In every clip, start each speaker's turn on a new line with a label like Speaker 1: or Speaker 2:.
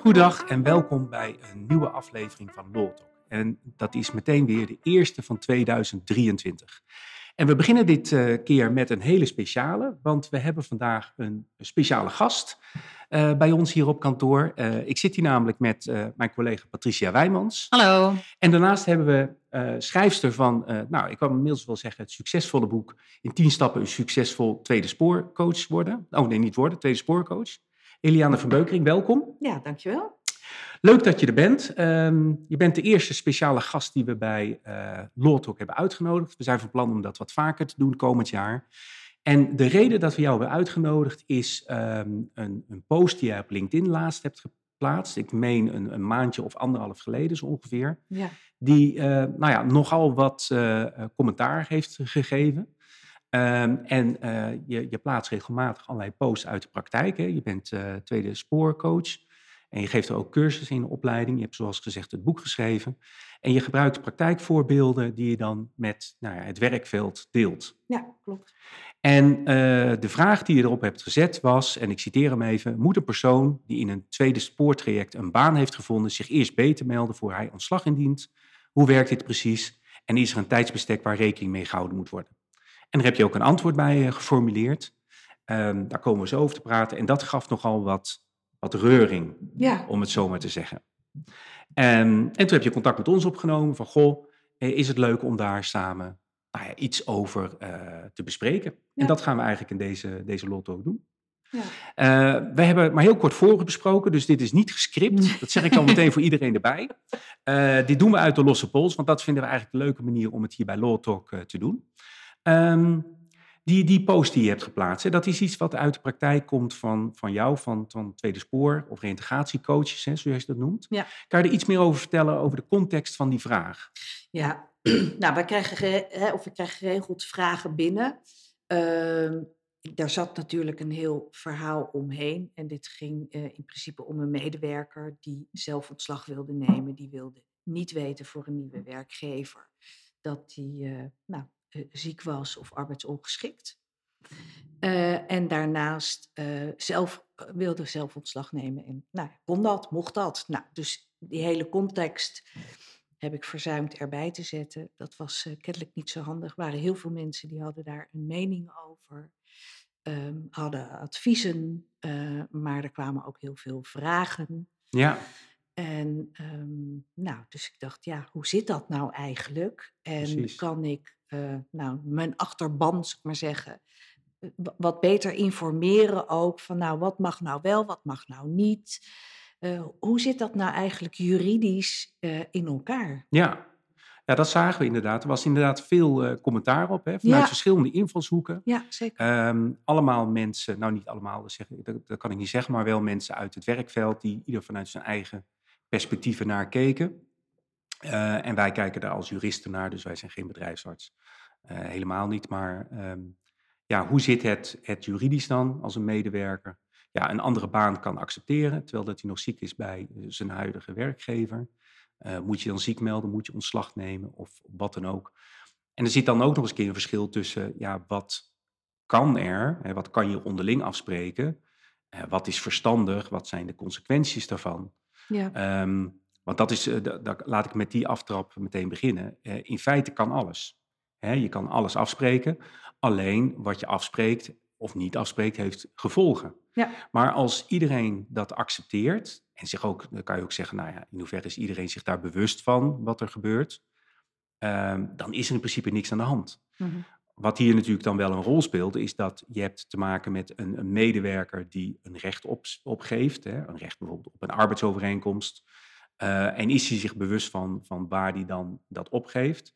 Speaker 1: Goedendag en welkom bij een nieuwe aflevering van Talk. En dat is meteen weer de eerste van 2023. En we beginnen dit uh, keer met een hele speciale, want we hebben vandaag een speciale gast uh, bij ons hier op kantoor. Uh, ik zit hier namelijk met mijn collega Patricia Wijmans.
Speaker 2: Hallo.
Speaker 1: En daarnaast hebben we schrijfster van, nou, ik kan inmiddels wel zeggen, het succesvolle boek In 10 stappen een succesvol tweede spoorcoach worden. Oh nee, niet worden, tweede spoorcoach. Eliane van Beukering, welkom.
Speaker 2: Ja, dankjewel.
Speaker 1: Leuk dat je er bent. Um, je bent de eerste speciale gast die we bij uh, Law Talk hebben uitgenodigd. We zijn van plan om dat wat vaker te doen komend jaar. En de reden dat we jou hebben uitgenodigd is um, een, een, post die jij op LinkedIn laatst hebt geplaatst. Ik meen een, een maandje of anderhalf geleden zo ongeveer.
Speaker 2: Ja.
Speaker 1: Die uh, nou ja, nogal wat uh, commentaar heeft gegeven. Um, en uh, je, je, plaatst regelmatig allerlei posts uit de praktijk. Hè. Je bent uh, tweede spoorcoach en je geeft er ook cursussen in de opleiding. Je hebt zoals gezegd het boek geschreven. En je gebruikt praktijkvoorbeelden die je dan met nou ja, het werkveld deelt.
Speaker 2: Ja, klopt.
Speaker 1: En uh, de vraag die je erop hebt gezet was, en ik citeer hem even, moet een persoon die in een tweede spoortraject een baan heeft gevonden zich eerst beter melden voor hij ontslag indient? Hoe werkt dit precies? En is er een tijdsbestek waar rekening mee gehouden moet worden? En daar heb je ook een antwoord bij geformuleerd. Um, daar komen we zo over te praten. En dat gaf nogal wat, wat reuring,
Speaker 2: ja.
Speaker 1: om het zo maar te zeggen. En, en toen heb je contact met ons opgenomen van, goh, is het leuk om daar samen nou ja, iets over uh, te bespreken? Ja. En dat gaan we eigenlijk in deze, deze lot ook doen.
Speaker 2: Ja.
Speaker 1: Uh, we hebben maar heel kort voor besproken, dus dit is niet gescript. Dat zeg ik al meteen voor iedereen erbij. Uh, dit doen we uit de losse pols, want dat vinden we eigenlijk een leuke manier om het hier bij Law Talk te doen. Um, die, die post die je hebt geplaatst, hè, dat is iets wat uit de praktijk komt van, van jou, van, van Tweede Spoor of reintegratiecoaches, hè, zoals je dat noemt.
Speaker 2: Ja.
Speaker 1: Kan je er iets meer over vertellen, over de context van die vraag?
Speaker 2: Ja, nou, wij krijgen, hè, of we krijgen geregeld vragen binnen. Uh, daar zat natuurlijk een heel verhaal omheen. En dit ging uh, in principe om een medewerker die zelf ontslag wilde nemen. Die wilde niet weten voor een nieuwe werkgever dat die uh, nou, ziek was of arbeidsongeschikt. Uh, en daarnaast uh, zelf, wilde zelf ontslag nemen. En nou, kon dat, mocht dat. Nou, dus die hele context heb ik verzuimd erbij te zetten. Dat was uh, kennelijk niet zo handig. Er waren heel veel mensen die hadden daar een mening over. Um, hadden adviezen, maar er kwamen ook heel veel vragen.
Speaker 1: Ja.
Speaker 2: En um, nou, dus ik dacht, ja, hoe zit dat nou eigenlijk? En
Speaker 1: Precies.
Speaker 2: kan ik uh, nou, mijn achterban, zou ik maar zeggen, wat beter informeren ook van, nou, wat mag nou wel, wat mag nou niet? Uh, hoe zit dat nou eigenlijk juridisch uh, in elkaar?
Speaker 1: Ja. ja, dat zagen we inderdaad. Er was inderdaad veel commentaar op, hè, vanuit
Speaker 2: Ja.
Speaker 1: verschillende invalshoeken.
Speaker 2: Ja, zeker.
Speaker 1: Um, allemaal mensen, nou niet allemaal, dat, zeg, dat kan ik niet zeggen, maar wel mensen uit het werkveld die ieder vanuit zijn eigen perspectieven naar keken. Uh, en wij kijken daar als juristen naar, dus wij zijn geen bedrijfsarts. Uh, helemaal niet, maar um, ja, hoe zit het, het juridisch dan als een medewerker? Ja, een andere baan kan accepteren, terwijl dat hij nog ziek is bij uh, zijn huidige werkgever. Uh, moet je dan ziek melden, moet je ontslag nemen of wat dan ook. En er zit dan ook nog eens een keer een verschil tussen, ja, wat kan er, hè, wat kan je onderling afspreken, wat is verstandig, wat zijn de consequenties daarvan.
Speaker 2: Ja.
Speaker 1: Um, want dat is, uh, da, laat ik met die aftrap meteen beginnen. Uh, in feite kan alles. Hè, je kan alles afspreken, alleen wat je afspreekt of niet afspreekt, heeft gevolgen.
Speaker 2: Ja.
Speaker 1: Maar als iedereen dat accepteert, en zich ook, dan kan je ook zeggen, nou ja, in hoeverre is iedereen zich daar bewust van wat er gebeurt, um, dan is er in principe niks aan de hand.
Speaker 2: Mm-hmm.
Speaker 1: Wat hier natuurlijk dan wel een rol speelt, is dat je hebt te maken met een, een medewerker die een recht op, opgeeft, hè, een recht bijvoorbeeld op een arbeidsovereenkomst. Uh, en is hij zich bewust van, van waar hij dan dat opgeeft?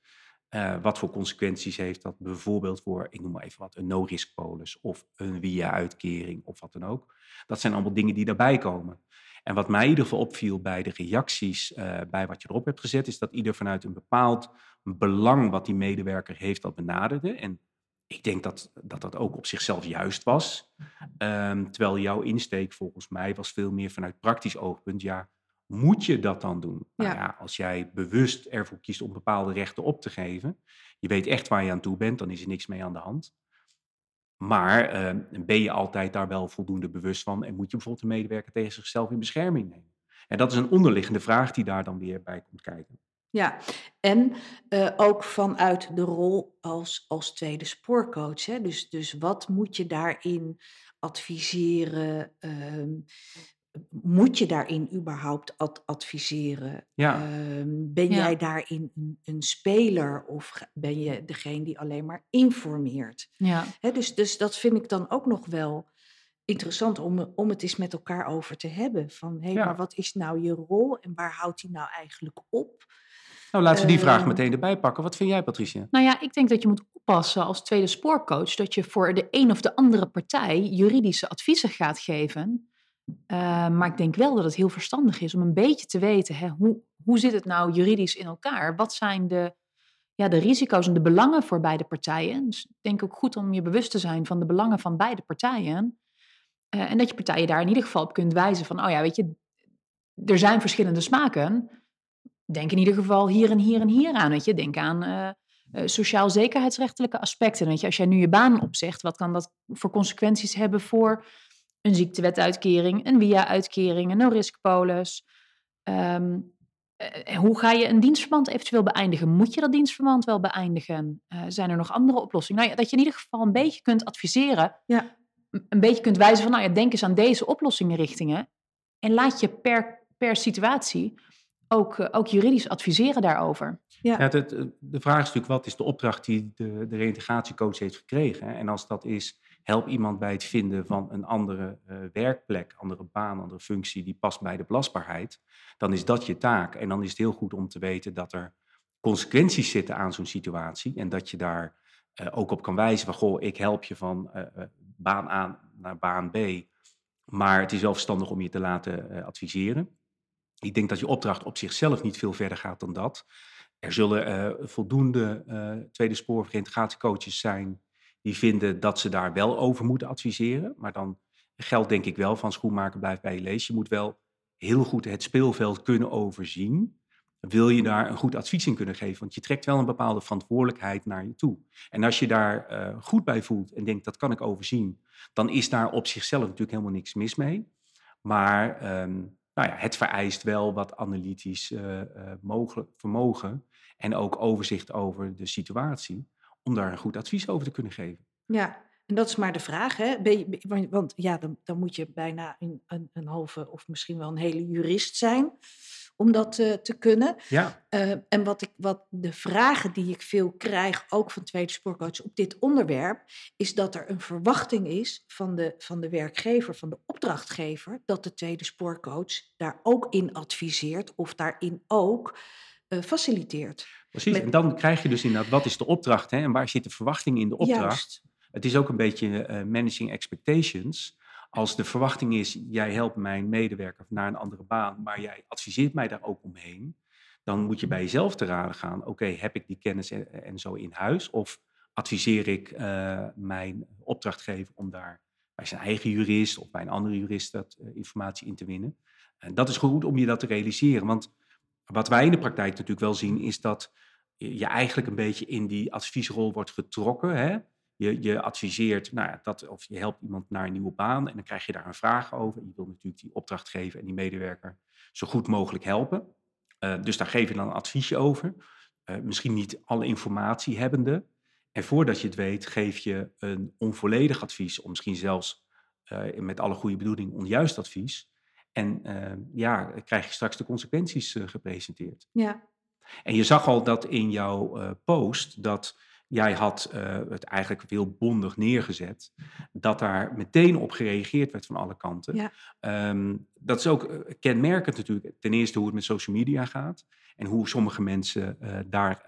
Speaker 1: Uh, wat voor consequenties heeft dat bijvoorbeeld voor, ik noem maar even wat, een no-risk polis of een via-uitkering of wat dan ook. Dat zijn allemaal dingen die daarbij komen. En wat mij in ieder geval opviel bij de reacties uh, bij wat je erop hebt gezet, is dat ieder vanuit een bepaald belang wat die medewerker heeft dat benaderde. En ik denk dat dat, dat ook op zichzelf juist was. Um, terwijl jouw insteek volgens mij was veel meer vanuit praktisch oogpunt, ja, moet je dat dan doen? Nou ja, als jij bewust ervoor kiest om bepaalde rechten op te geven, je weet echt waar je aan toe bent, dan is er niks mee aan de hand. Maar eh, ben je altijd daar wel voldoende bewust van en moet je bijvoorbeeld een medewerker tegen zichzelf in bescherming nemen? En dat is een onderliggende vraag die daar dan weer bij komt kijken.
Speaker 2: Ja, en uh, ook vanuit de rol als, als tweede spoorcoach. Hè? Dus, dus wat moet je daarin adviseren? Uh, moet je daarin überhaupt ad adviseren?
Speaker 1: Ja.
Speaker 2: Uh, ben
Speaker 3: Ja.
Speaker 2: jij daarin een, een speler of ben je degene die alleen maar informeert?
Speaker 3: Ja.
Speaker 2: Hè, dus, dus dat vind ik dan ook nog wel interessant om, om het eens met elkaar over te hebben. Van hé,
Speaker 1: Ja.
Speaker 2: maar wat is nou je rol en waar houdt die nou eigenlijk op?
Speaker 1: Nou, laten we die vraag
Speaker 2: Ehm.
Speaker 1: meteen erbij pakken. Wat vind jij, Patricia?
Speaker 3: Nou ja, ik denk dat je moet oppassen als tweede spoorcoach dat je voor de een of de andere partij juridische adviezen gaat geven. Eh, maar ik denk wel dat het heel verstandig is om een beetje te weten, hè, hoe, hoe zit het nou juridisch in elkaar? Wat zijn de, ja, de risico's en de belangen voor beide partijen? Dus ik denk ook goed om je bewust te zijn van de belangen van beide partijen. Eh, en dat je partijen daar in ieder geval op kunt wijzen van, oh ja, weet je, er zijn verschillende smaken. Denk in ieder geval hier en hier en hier aan. Weet je. Denk aan eh, eh, sociaal-zekerheidsrechtelijke aspecten. Weet je. Als jij nu je baan opzegt, wat kan dat voor consequenties hebben voor een ziektewetuitkering, een WIA-uitkering, een no-risk-polis? Ehm, eh, hoe ga je een dienstverband eventueel beëindigen? Moet je dat dienstverband wel beëindigen? Eh, zijn er nog andere oplossingen? Nou ja, dat je in ieder geval een beetje kunt adviseren.
Speaker 2: Ja.
Speaker 3: Een beetje kunt wijzen van, nou ja, denk eens aan deze oplossingenrichtingen. En laat je per, per situatie ook, eh, ook juridisch adviseren daarover.
Speaker 1: Ja, het, het- de vraag is natuurlijk, wat is de opdracht die de, de reïntegratiecoach heeft gekregen? hè? En als dat is, help iemand bij het vinden van een andere eh, werkplek, andere baan, andere functie die past bij de belastbaarheid, dan is dat je taak. En dan is het heel goed om te weten dat er consequenties zitten aan zo'n situatie en dat je daar eh, ook op kan wijzen van, goh, ik help je van eh, baan A naar baan B, maar het is wel verstandig om je te laten adviseren. Ik denk dat je opdracht op zichzelf niet veel verder gaat dan dat. Er zullen voldoende tweede spoor of reintegratiecoaches zijn die vinden dat ze daar wel over moeten adviseren. Maar dan geldt denk ik wel van schoenmaker blijft bij je lees. Je moet wel heel goed het speelveld kunnen overzien. Wil je daar een goed advies in kunnen geven? Want je trekt wel een bepaalde verantwoordelijkheid naar je toe. En als je daar eh, goed bij voelt en denkt dat kan ik overzien, dan is daar op zichzelf natuurlijk helemaal niks mis mee. Maar ehm, nou ja, het vereist wel wat analytisch eh, eh, mogelijk, vermogen en ook overzicht over de situatie om daar een goed advies over te kunnen geven.
Speaker 2: Ja, en dat is maar de vraag, hè? Ben je, want, ja, dan, dan moet je bijna een, een, een halve of misschien wel een hele jurist zijn om dat eh, te kunnen.
Speaker 1: Ja,
Speaker 2: Eh, en wat, ik, wat de vragen die ik veel krijg, ook van tweede spoorcoach op dit onderwerp, is dat er een verwachting is van de, van de werkgever, van de opdrachtgever, dat de tweede spoorcoach daar ook in adviseert of daarin ook eh, faciliteert.
Speaker 1: Precies.
Speaker 2: Met-
Speaker 1: En dan krijg je dus inderdaad, wat is de opdracht hè? en waar zit de verwachting in de opdracht?
Speaker 2: Juist.
Speaker 1: Het is ook een beetje eh, managing expectations. Als de verwachting is, jij helpt mijn medewerker naar een andere baan, maar jij adviseert mij daar ook omheen, dan moet je bij jezelf te raden gaan. Oké, heb ik die kennis en, en zo in huis? Of adviseer ik eh, mijn opdrachtgever om daar bij zijn eigen jurist of bij een andere jurist dat eh, informatie in te winnen? En dat is goed om je dat te realiseren. Want wat wij in de praktijk natuurlijk wel zien, is dat je eigenlijk een beetje in die adviesrol wordt getrokken. Hè? Je, je adviseert, nou ja, dat, of je helpt iemand naar een nieuwe baan en dan krijg je daar een vraag over. Je wil natuurlijk die opdrachtgever en die medewerker zo goed mogelijk helpen. Eh, dus daar geef je dan een adviesje over. Eh, misschien niet alle informatie hebbende. En voordat je het weet, geef je een onvolledig advies, of misschien zelfs eh, met alle goede bedoelingen onjuist advies. En eh, ja, krijg je straks de consequenties eh, gepresenteerd.
Speaker 2: Ja,
Speaker 1: En je zag al dat in jouw eh, post dat jij had eh, het eigenlijk heel bondig neergezet, dat daar meteen op gereageerd werd van alle kanten.
Speaker 2: Ja.
Speaker 1: Ehm, dat is ook kenmerkend natuurlijk, ten eerste hoe het met social media gaat en hoe sommige mensen daar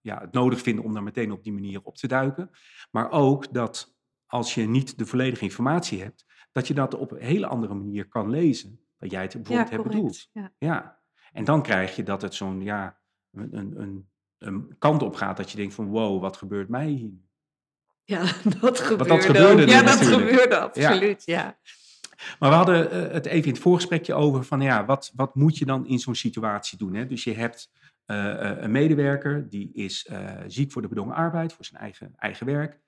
Speaker 1: ja, het nodig vinden om daar meteen op die manier op te duiken. Maar ook dat als je niet de volledige informatie hebt, dat je dat op een hele andere manier kan lezen. Dat jij het
Speaker 2: ja
Speaker 1: bijvoorbeeld hebt bedoeld.
Speaker 2: Ja.
Speaker 1: Ja, en dan krijg je dat het zo'n ja, een, een, een, kant op gaat dat je denkt van wow, wat gebeurt mij hier?
Speaker 2: Ja, dat gebeurde. Ja, dat
Speaker 1: natuurlijk.
Speaker 2: gebeurde absoluut, ja.
Speaker 1: Maar we hadden eh, het even in het voorgesprekje over van ja, wat, wat moet je dan in zo'n situatie doen? Hè? Dus je hebt eh, eh, een medewerker die is ziek voor de bedongen arbeid, voor zijn eigen, eigen werk.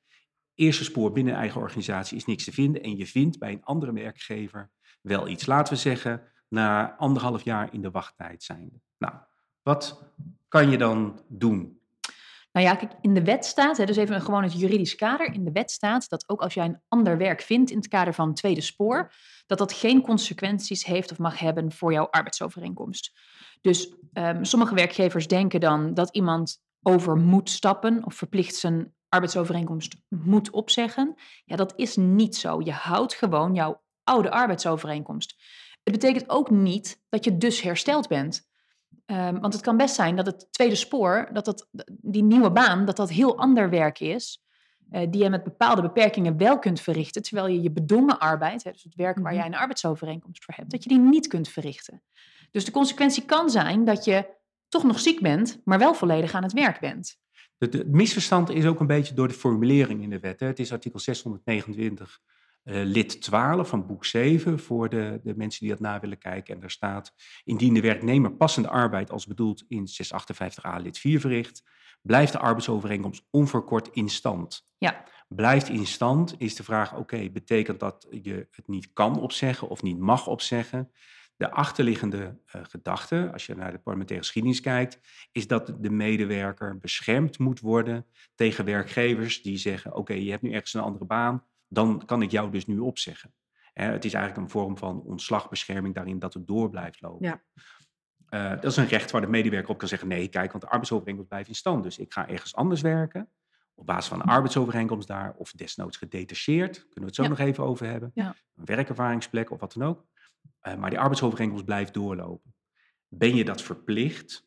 Speaker 1: Eerste spoor binnen eigen organisatie is niks te vinden en je vindt bij een andere werkgever wel iets. Laten we zeggen, na anderhalf jaar in de wachttijd zijnde. Nou, wat kan je dan doen?
Speaker 3: Nou ja, kijk, in de wet staat, hè, dus even gewoon het juridisch kader. In de wet staat dat ook als jij een ander werk vindt in het kader van tweede spoor, dat dat geen consequenties heeft of mag hebben voor jouw arbeidsovereenkomst. Dus um, sommige werkgevers denken dan dat iemand over moet stappen of verplicht zijn arbeidsovereenkomst moet opzeggen. Ja, dat is niet zo. Je houdt gewoon jouw oude arbeidsovereenkomst. Het betekent ook niet dat je dus hersteld bent. Um, want het kan best zijn dat het tweede spoor, dat dat, die nieuwe baan, dat dat heel ander werk is. Uh, die je met bepaalde beperkingen wel kunt verrichten. Terwijl je je bedongen arbeid, hè, dus het werk waar mhm. jij een arbeidsovereenkomst voor hebt, dat je die niet kunt verrichten. Dus de consequentie kan zijn dat je toch nog ziek bent, maar wel volledig aan het werk bent.
Speaker 1: Het misverstand is ook een beetje door de formulering in de wet. Hè. Het is artikel 629 uh, eh, lid 12 van boek 7 voor de, de mensen die dat na willen kijken. En daar staat, indien de werknemer passende arbeid als bedoeld in 658a lid 4 verricht, blijft de arbeidsovereenkomst onverkort in stand.
Speaker 3: Ja.
Speaker 1: Blijft in stand is de vraag, oké, betekent dat je het niet kan opzeggen of niet mag opzeggen? De achterliggende uh, gedachte, als je naar de parlementaire geschiedenis kijkt, is dat de medewerker beschermd moet worden tegen werkgevers die zeggen: Oké, je hebt nu ergens een andere baan, dan kan ik jou dus nu opzeggen. het is eigenlijk een vorm van ontslagbescherming daarin dat het door blijft lopen.
Speaker 2: Ja.
Speaker 1: Uh, dat is een recht waar de medewerker op kan zeggen: nee, kijk, want de arbeidsovereenkomst blijft in stand. Dus ik ga ergens anders werken. Op basis van een arbeidsovereenkomst daar, of desnoods gedetacheerd, kunnen we het zo nog even over hebben.
Speaker 3: Ja.
Speaker 1: Een werkervaringsplek of wat dan ook. Uh, maar die arbeidsovereenkomst blijft doorlopen. Ben je dat verplicht?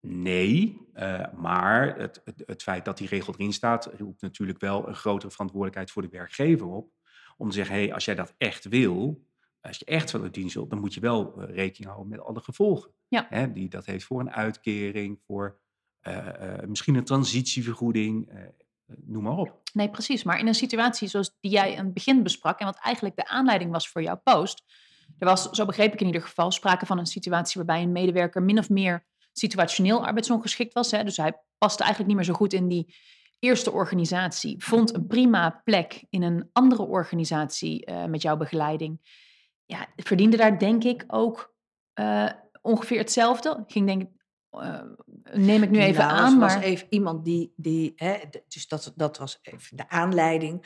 Speaker 1: Nee, uh, maar het, het, het, feit dat die regel erin staat, roept natuurlijk wel een grotere verantwoordelijkheid voor de werkgever op. Om te zeggen, hey, als jij dat echt wil, als je echt van de dienst wilt, dan moet je wel uh, rekening houden met alle gevolgen.
Speaker 3: Ja.
Speaker 1: Hè, die dat heeft voor een uitkering, voor uh, misschien een transitievergoeding, noem maar op.
Speaker 3: Nee, precies. Maar in een situatie zoals die jij aan het begin besprak, en wat eigenlijk de aanleiding was voor jouw post, er was, zo begreep ik in ieder geval, sprake van een situatie waarbij een medewerker min of meer situationeel arbeidsongeschikt was. Hè, dus hij paste eigenlijk niet meer zo goed in die eerste organisatie. Vond een prima plek in een andere organisatie uh, met jouw begeleiding. Ja, verdiende daar denk ik ook uh, ongeveer hetzelfde. Ging denk ik uh, neem ik nu even
Speaker 2: nou,
Speaker 3: aan.
Speaker 2: maar was even iemand die, die hè, dus dat, dat was even de aanleiding.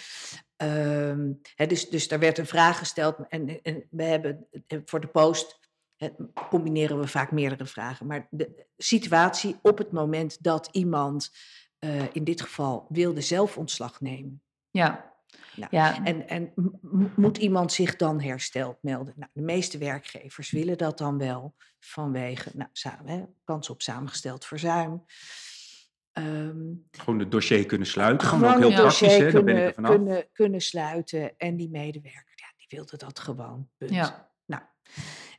Speaker 2: Um, hè, dus, dus daar werd een vraag gesteld en, en we hebben voor de post combineren we vaak meerdere vragen. Maar de situatie op het moment dat iemand uh, in dit geval wilde zelfontslag nemen.
Speaker 3: Ja.
Speaker 2: Nou,
Speaker 3: ja.
Speaker 2: En, en moet iemand zich dan hersteld melden? Nou, de meeste werkgevers willen dat dan wel vanwege nou, hè, kans op samengesteld verzuim.
Speaker 1: Um, gewoon het dossier kunnen sluiten.
Speaker 2: Gewoon ook heel ja. praktisch, hè? Kunnen, ben ik er Kunnen, kunnen sluiten. En die medewerker, ja, die wilde dat gewoon. Punt.
Speaker 3: Ja.
Speaker 2: Nou,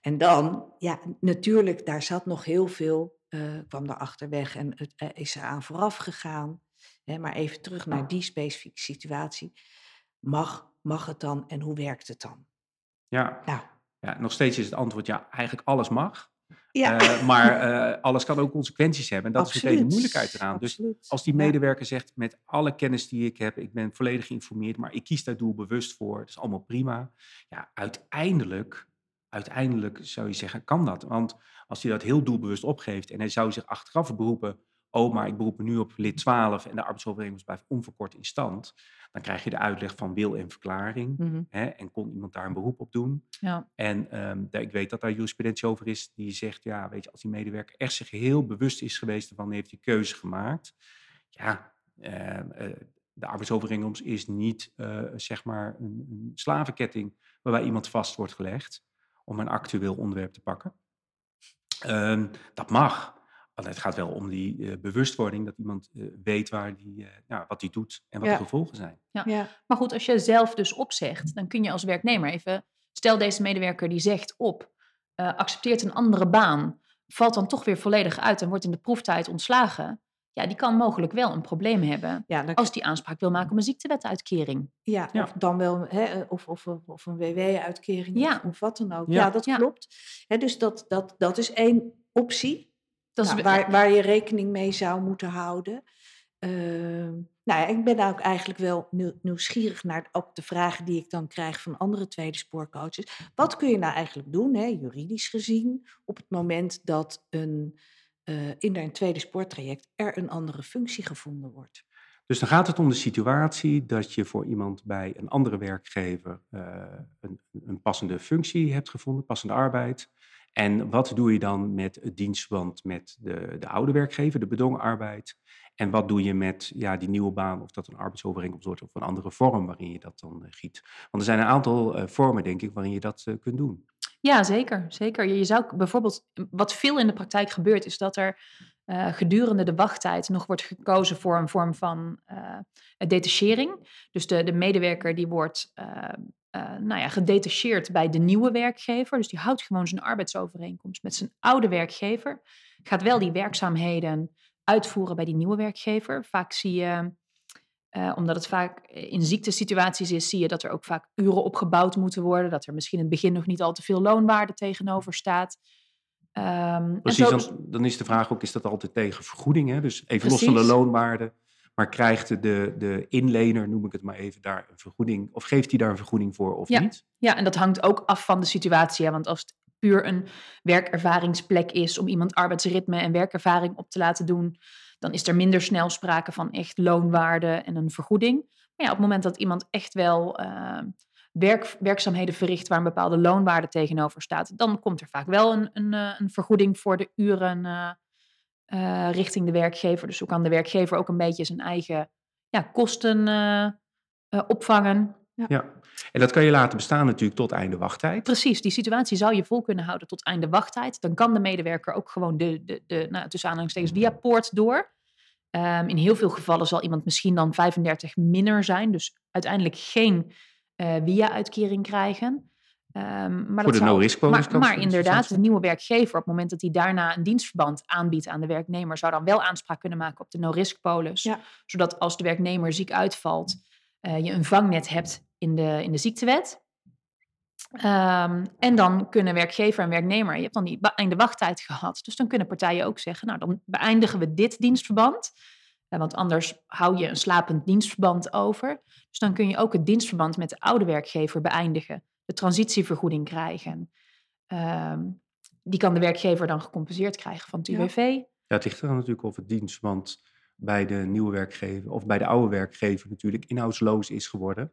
Speaker 2: en dan, ja, natuurlijk, daar zat nog heel veel, uh, kwam daarachter weg en het uh, is eraan vooraf gegaan. Hè, maar even terug naar die specifieke situatie. Mag, mag het dan en hoe werkt het dan?
Speaker 1: Ja.
Speaker 2: Nou.
Speaker 1: ja, nog steeds is het antwoord ja, eigenlijk alles mag.
Speaker 2: Ja.
Speaker 1: Uh, maar alles kan ook consequenties hebben. En dat Absoluut. is meteen de moeilijkheid eraan. Dus
Speaker 2: Absoluut.
Speaker 1: Dus als die medewerker zegt, met alle kennis die ik heb, ik ben volledig geïnformeerd, maar ik kies daar doelbewust voor, dat is allemaal prima. Ja, uiteindelijk uiteindelijk zou je zeggen, kan dat? Want als hij dat heel doelbewust opgeeft en hij zou zich achteraf beroepen, oh, maar ik beroep me nu op lid 12 en de arbeidsovereenkomst blijft onverkort in stand, dan krijg je de uitleg van wil en verklaring.
Speaker 3: Mm -hmm.
Speaker 1: hè, en kon iemand daar een beroep op doen?
Speaker 3: Ja.
Speaker 1: En um, ik weet dat daar jurisprudentie over is, die zegt, ja, weet je, als die medewerker echt zich heel bewust is geweest ervan, heeft hij keuze gemaakt. Ja, uh, uh, de arbeidsovereenkomst is niet, uh, zeg maar, een, een slavenketting waarbij iemand vast wordt gelegd om een actueel onderwerp te pakken. Um, dat mag. Alleen het gaat wel om die uh, bewustwording, dat iemand uh, weet waar die, uh, nou, wat hij doet en wat
Speaker 3: ja.
Speaker 1: de gevolgen zijn.
Speaker 3: Ja. ja. Maar goed, als je zelf dus opzegt, dan kun je als werknemer even, stel deze medewerker die zegt op, accepteert een andere baan, valt dan toch weer volledig uit en wordt in de proeftijd ontslagen ja, die kan mogelijk wel een probleem hebben
Speaker 2: ja,
Speaker 3: als die aanspraak wil maken op een ziektewetuitkering.
Speaker 2: Ja, ja. of dan wel hè, of, of, of een WW-uitkering
Speaker 3: ja.
Speaker 2: of, of, wat dan ook. Ja, ja dat klopt. Hè, dus dat, dat, dat is één optie
Speaker 3: dat
Speaker 2: nou, waar, waar je rekening mee zou moeten houden. Uh, Nou ja, ik ben ook eigenlijk wel nieuw- nieuwsgierig naar ook de vragen die ik dan krijg van andere tweede spoorcoaches. Wat kun je nou eigenlijk doen, hè, juridisch gezien, op het moment dat een, eh, in een tweede spoortraject er een andere functie gevonden wordt?
Speaker 1: Dus dan gaat het om de situatie dat je voor iemand bij een andere werkgever eh, een, een passende functie hebt gevonden, passende arbeid. En wat doe je dan met het dienstverband met de, de oude werkgever, de bedongen arbeid? En wat doe je met ja, die nieuwe baan, of dat een arbeidsovereenkomst wordt of een andere vorm waarin je dat dan eh, giet? Want er zijn een aantal eh, vormen, denk ik, waarin je dat eh, kunt doen.
Speaker 3: Ja, zeker. zeker. Je, zou bijvoorbeeld, wat veel in de praktijk gebeurt, is dat er gedurende de wachttijd nog wordt gekozen voor een vorm van detachering. Dus de, de medewerker die wordt eh, nou ja, gedetacheerd bij de nieuwe werkgever. Dus die houdt gewoon zijn arbeidsovereenkomst met zijn oude werkgever. Gaat wel die werkzaamheden uitvoeren bij die nieuwe werkgever. Vaak zie je, eh, omdat het vaak in ziektesituaties is, zie je dat er ook vaak uren opgebouwd moeten worden. Dat er misschien in het begin nog niet al te veel loonwaarde tegenover staat. Ehm, en
Speaker 1: Precies,
Speaker 3: zo-
Speaker 1: dan, dan is de vraag ook, is dat altijd tegen vergoeding? Hè? Dus even los van de loonwaarde. Maar krijgt de, de inlener, noem ik het maar even, daar een vergoeding? Of geeft hij daar een vergoeding voor of
Speaker 3: Ja.
Speaker 1: niet?
Speaker 3: Ja, en dat hangt ook af van de situatie. Hè? Want als het puur een werkervaringsplek is om iemand arbeidsritme en werkervaring op te laten doen, dan is er minder snel sprake van echt loonwaarde en een vergoeding. Maar ja, op het moment dat iemand echt wel eh, werk, werkzaamheden verricht waar een bepaalde loonwaarde tegenover staat, dan komt er vaak wel een, een, eh, een vergoeding voor de uren eh, eh, richting de werkgever. Dus zo kan de werkgever ook een beetje zijn eigen ja, kosten eh, eh, opvangen.
Speaker 1: Ja. En dat kan je laten bestaan natuurlijk tot einde wachttijd.
Speaker 3: Precies, die situatie zou je vol kunnen houden tot einde wachttijd. Dan kan de medewerker ook gewoon de, de, de nou, tussen aanhalingstekens via poort door. Ehm, in heel veel gevallen zal iemand misschien dan 35 minder zijn, dus uiteindelijk geen eh via-uitkering krijgen. Ehm, maar
Speaker 1: Voor de no-risk-bonus
Speaker 3: Maar,
Speaker 1: kan
Speaker 3: maar inderdaad, de nieuwe werkgever, op het moment dat hij daarna een dienstverband aanbiedt aan de werknemer, zou dan wel aanspraak kunnen maken op de no-risk-polis.
Speaker 2: Ja.
Speaker 3: Zodat als de werknemer ziek uitvalt, eh, je een vangnet hebt in de, in de ziektewet. Ehm, en dan kunnen werkgever en werknemer, je hebt dan die einde wachttijd gehad. Dus dan kunnen partijen ook zeggen, nou dan beëindigen we dit dienstverband. Want anders hou je een slapend dienstverband over. Dus dan kun je ook het dienstverband met de oude werkgever beëindigen. De transitievergoeding krijgen. Ehm, die kan de werkgever dan gecompenseerd krijgen van het. UWV.
Speaker 1: Ja, het ligt er natuurlijk of het dienstverband bij de nieuwe werkgever of bij de oude werkgever natuurlijk inhoudsloos is geworden.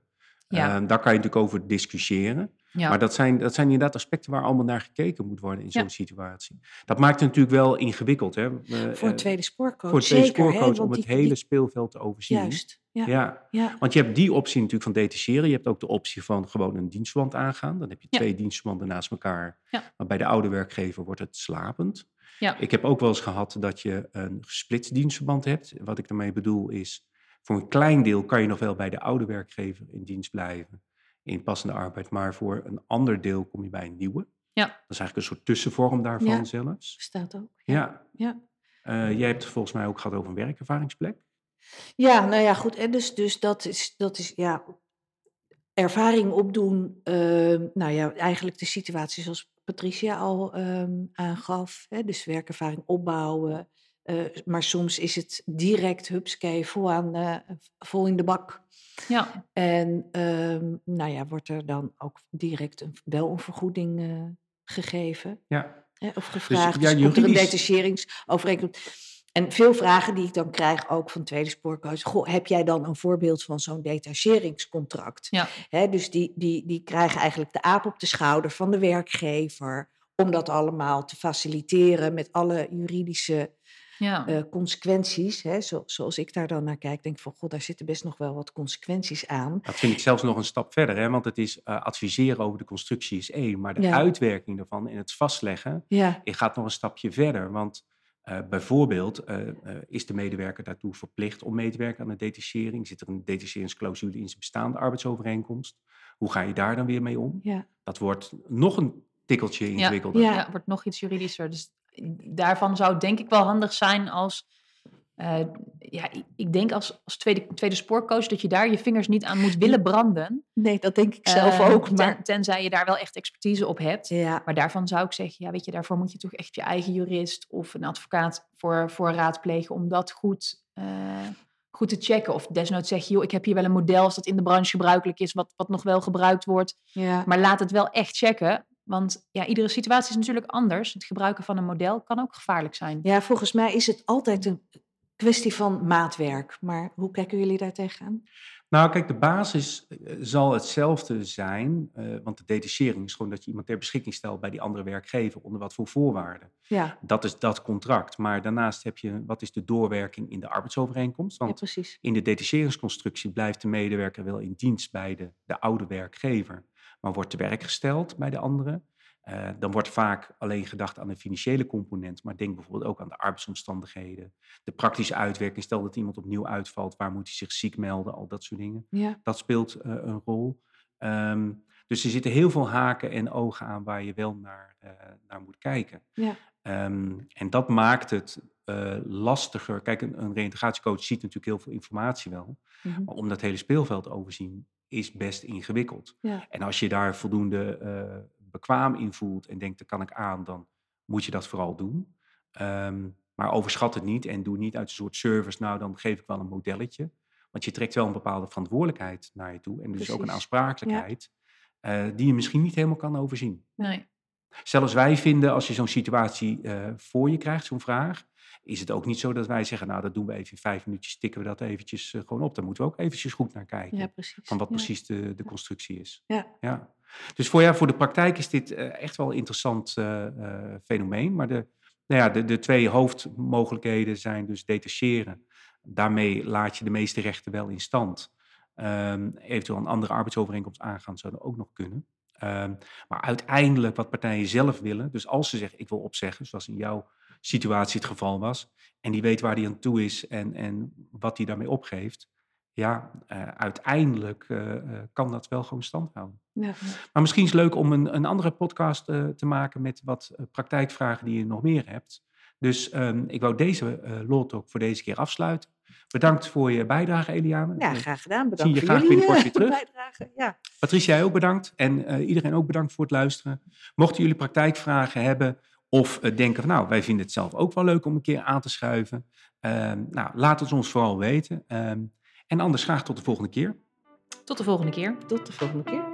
Speaker 3: Ja.
Speaker 1: Ehm, daar kan je natuurlijk over discussiëren.
Speaker 3: Ja.
Speaker 1: Maar dat zijn, dat zijn inderdaad aspecten waar allemaal naar gekeken moet worden in
Speaker 3: Ja.
Speaker 1: zo'n situatie. Dat maakt het natuurlijk wel ingewikkeld. Hè? Eh,
Speaker 2: Voor een
Speaker 1: eh,
Speaker 2: tweede spoorcoach.
Speaker 1: voor een tweede
Speaker 2: zeker,
Speaker 1: spoorcoach om het hele
Speaker 2: die-
Speaker 1: speelveld te overzien.
Speaker 2: Juist. Ja.
Speaker 1: Ja.
Speaker 2: Ja.
Speaker 1: Want je hebt die optie natuurlijk van detacheren. Je hebt ook de optie van gewoon een dienstverband aangaan. Dan heb je twee dienstverbanden naast elkaar. Maar bij de oude werkgever wordt het slapend.
Speaker 3: Ja.
Speaker 1: Ik heb ook wel eens gehad dat je een gesplitst dienstverband hebt. Wat ik daarmee bedoel is, voor een klein deel kan je nog wel bij de oude werkgever in dienst blijven. In passende arbeid. Maar voor een ander deel kom je bij een nieuwe.
Speaker 3: Ja.
Speaker 1: Dat is eigenlijk een soort tussenvorm daarvan
Speaker 2: Ja.
Speaker 1: zelfs.
Speaker 2: Bestaat ook.
Speaker 1: Ja.
Speaker 2: Ja.
Speaker 1: Eh, jij hebt het volgens mij ook gehad over een werkervaringsplek.
Speaker 2: Ja, nou ja, goed. En dus, dus dat is, dat is ja, ervaring opdoen. ehm, nou ja, eigenlijk de situatie zoals Patricia al ehm, aangaf. Hè, dus werkervaring opbouwen. Eh, maar soms is het direct, hupskee, vol, aan, eh, vol in de bak.
Speaker 3: Ja.
Speaker 2: En ehm, nou ja, wordt er dan ook direct een, wel een vergoeding eh, gegeven.
Speaker 1: Ja.
Speaker 2: Hè, of gevraagd.
Speaker 1: ja,
Speaker 2: Dus, komt er een
Speaker 1: juridisch-
Speaker 2: detacheringsovereenkomst. En veel vragen die ik dan krijg, ook van tweede spoorcoach. Goh, heb jij dan een voorbeeld van zo'n detacheringscontract?
Speaker 3: Ja.
Speaker 2: Hè, dus die, die, die krijgen eigenlijk de aap op de schouder van de werkgever. Om dat allemaal te faciliteren met alle juridische
Speaker 3: Ja.
Speaker 2: eh, consequenties. Hè, zo, zoals ik daar dan naar kijk, denk ik van, god, daar zitten best nog wel wat consequenties aan.
Speaker 1: Dat vind ik zelfs nog een stap verder, hè? want het is eh, adviseren over de constructie is één, maar de
Speaker 2: Ja.
Speaker 1: uitwerking daarvan en het vastleggen
Speaker 2: Ja,
Speaker 1: eh, gaat nog een stapje verder. Want eh, bijvoorbeeld eh, eh, is de medewerker daartoe verplicht om mee te werken aan de detachering? Zit er een detacheringsclausule in zijn bestaande arbeidsovereenkomst? Hoe ga je daar dan weer mee om?
Speaker 2: ja.
Speaker 1: Dat wordt nog een tikkeltje ingewikkelder.
Speaker 2: Ja.
Speaker 3: Ja, wordt nog iets juridischer. Dus daarvan zou het denk ik wel handig zijn als... eh, ja, ik- denk als, als tweede, tweede spoorcoach dat je daar je vingers niet aan moet willen branden.
Speaker 2: Nee, dat denk ik zelf
Speaker 3: Eh,
Speaker 2: ook.
Speaker 3: ten-
Speaker 2: Maar,
Speaker 3: tenzij je daar wel echt expertise op hebt.
Speaker 2: ja,
Speaker 3: Maar daarvan zou ik zeggen, ja, weet je, daarvoor moet je toch echt je eigen jurist of een advocaat voor, voor raadplegen om dat goed, eh, goed te checken. Of desnoods zeg je, joh, ik heb hier wel een model als dat in de branche gebruikelijk is, wat, wat nog wel gebruikt wordt.
Speaker 2: Ja.
Speaker 3: Maar laat het wel echt checken. Want ja, iedere situatie is natuurlijk anders. Het gebruiken van een model kan ook gevaarlijk zijn.
Speaker 2: ja, volgens mij is het altijd een kwestie van maatwerk. Maar hoe kijken jullie daar tegenaan?
Speaker 1: Nou, kijk, de basis eh, zal hetzelfde zijn, eh, want de detachering is gewoon dat je iemand ter beschikking stelt bij die andere werkgever, onder wat voor voorwaarden.
Speaker 2: Ja,
Speaker 1: Dat is dat contract. Maar daarnaast heb je, wat is de doorwerking in de arbeidsovereenkomst?
Speaker 2: ja
Speaker 1: Want
Speaker 2: precies.
Speaker 1: in de detacheringsconstructie blijft de medewerker wel in dienst bij de, de oude werkgever, maar wordt te werk gesteld bij de andere. Eh, dan wordt vaak alleen gedacht aan de financiële component, maar denk bijvoorbeeld ook aan de arbeidsomstandigheden, de praktische uitwerking. Stel dat iemand opnieuw uitvalt, waar moet hij zich ziek melden, al dat soort dingen.
Speaker 2: Ja,
Speaker 1: Dat speelt eh, een rol. Ehm, dus er zitten heel veel haken en ogen aan waar je wel naar, eh, naar moet kijken.
Speaker 2: ja,
Speaker 1: Ehm, en dat maakt het lastiger. Kijk, een, een reïntegratiecoach ziet natuurlijk heel veel informatie wel.
Speaker 2: mhm,
Speaker 1: Maar om dat hele speelveld overzien is best ingewikkeld.
Speaker 2: ja,
Speaker 1: En als je daar voldoende eh, bekwaam in voelt en denkt, dat kan ik aan, dan moet je dat vooral doen. Ehm, maar overschat het niet en doe niet uit een soort service, nou dan geef ik wel een modelletje. Want je trekt wel een bepaalde verantwoordelijkheid naar je toe en dus ook een
Speaker 2: Precies.
Speaker 1: aansprakelijkheid eh, die je misschien niet helemaal kan overzien.
Speaker 3: Nee.
Speaker 1: Zelfs wij vinden, als je zo'n situatie eh, voor je krijgt, zo'n vraag, is het ook niet zo dat wij zeggen, nou dat doen we even in vijf minuutjes, tikken we dat eventjes eh, gewoon op. Daar moeten we ook eventjes goed naar kijken,
Speaker 2: ja,
Speaker 1: van wat
Speaker 2: Ja.
Speaker 1: precies de, de constructie is.
Speaker 2: Ja.
Speaker 1: Ja. Dus voor, ja, voor de praktijk is dit eh, echt wel een interessant fenomeen. Maar de, nou ja, de, de twee hoofdmogelijkheden zijn dus detacheren. Daarmee laat je de meeste rechten wel in stand. Ehm, eventueel een andere arbeidsovereenkomst aangaan zou dat ook nog kunnen. Ehm, maar uiteindelijk wat partijen zelf willen, dus als ze zeggen ik wil opzeggen, zoals in jouw situatie het geval was, en die weet waar die aan toe is en, en wat hij daarmee opgeeft, ja, eh, uiteindelijk eh, eh, kan dat wel gewoon stand houden.
Speaker 2: Ja.
Speaker 1: Maar misschien is het leuk om een, een andere podcast te maken met wat praktijkvragen die je nog meer hebt. Dus ehm, ik wou deze uh, Law Talk voor deze keer afsluiten. Bedankt voor je bijdrage, Eliane.
Speaker 2: ja,
Speaker 1: Eh,
Speaker 2: graag gedaan. Bedankt
Speaker 1: zie je
Speaker 2: voor
Speaker 1: graag
Speaker 2: jullie
Speaker 1: binnenkort
Speaker 2: eh,
Speaker 1: weer terug.
Speaker 2: bijdrage. Ja.
Speaker 1: Patricia, jij ook bedankt. En eh, iedereen ook bedankt voor het luisteren. Mochten jullie praktijkvragen hebben of denken van nou, wij vinden het zelf ook wel leuk om een keer aan te schuiven. ehm, nou, laat het ons vooral weten. Ehm, en anders graag tot de volgende keer.
Speaker 3: Tot de volgende keer.
Speaker 2: Tot de volgende keer.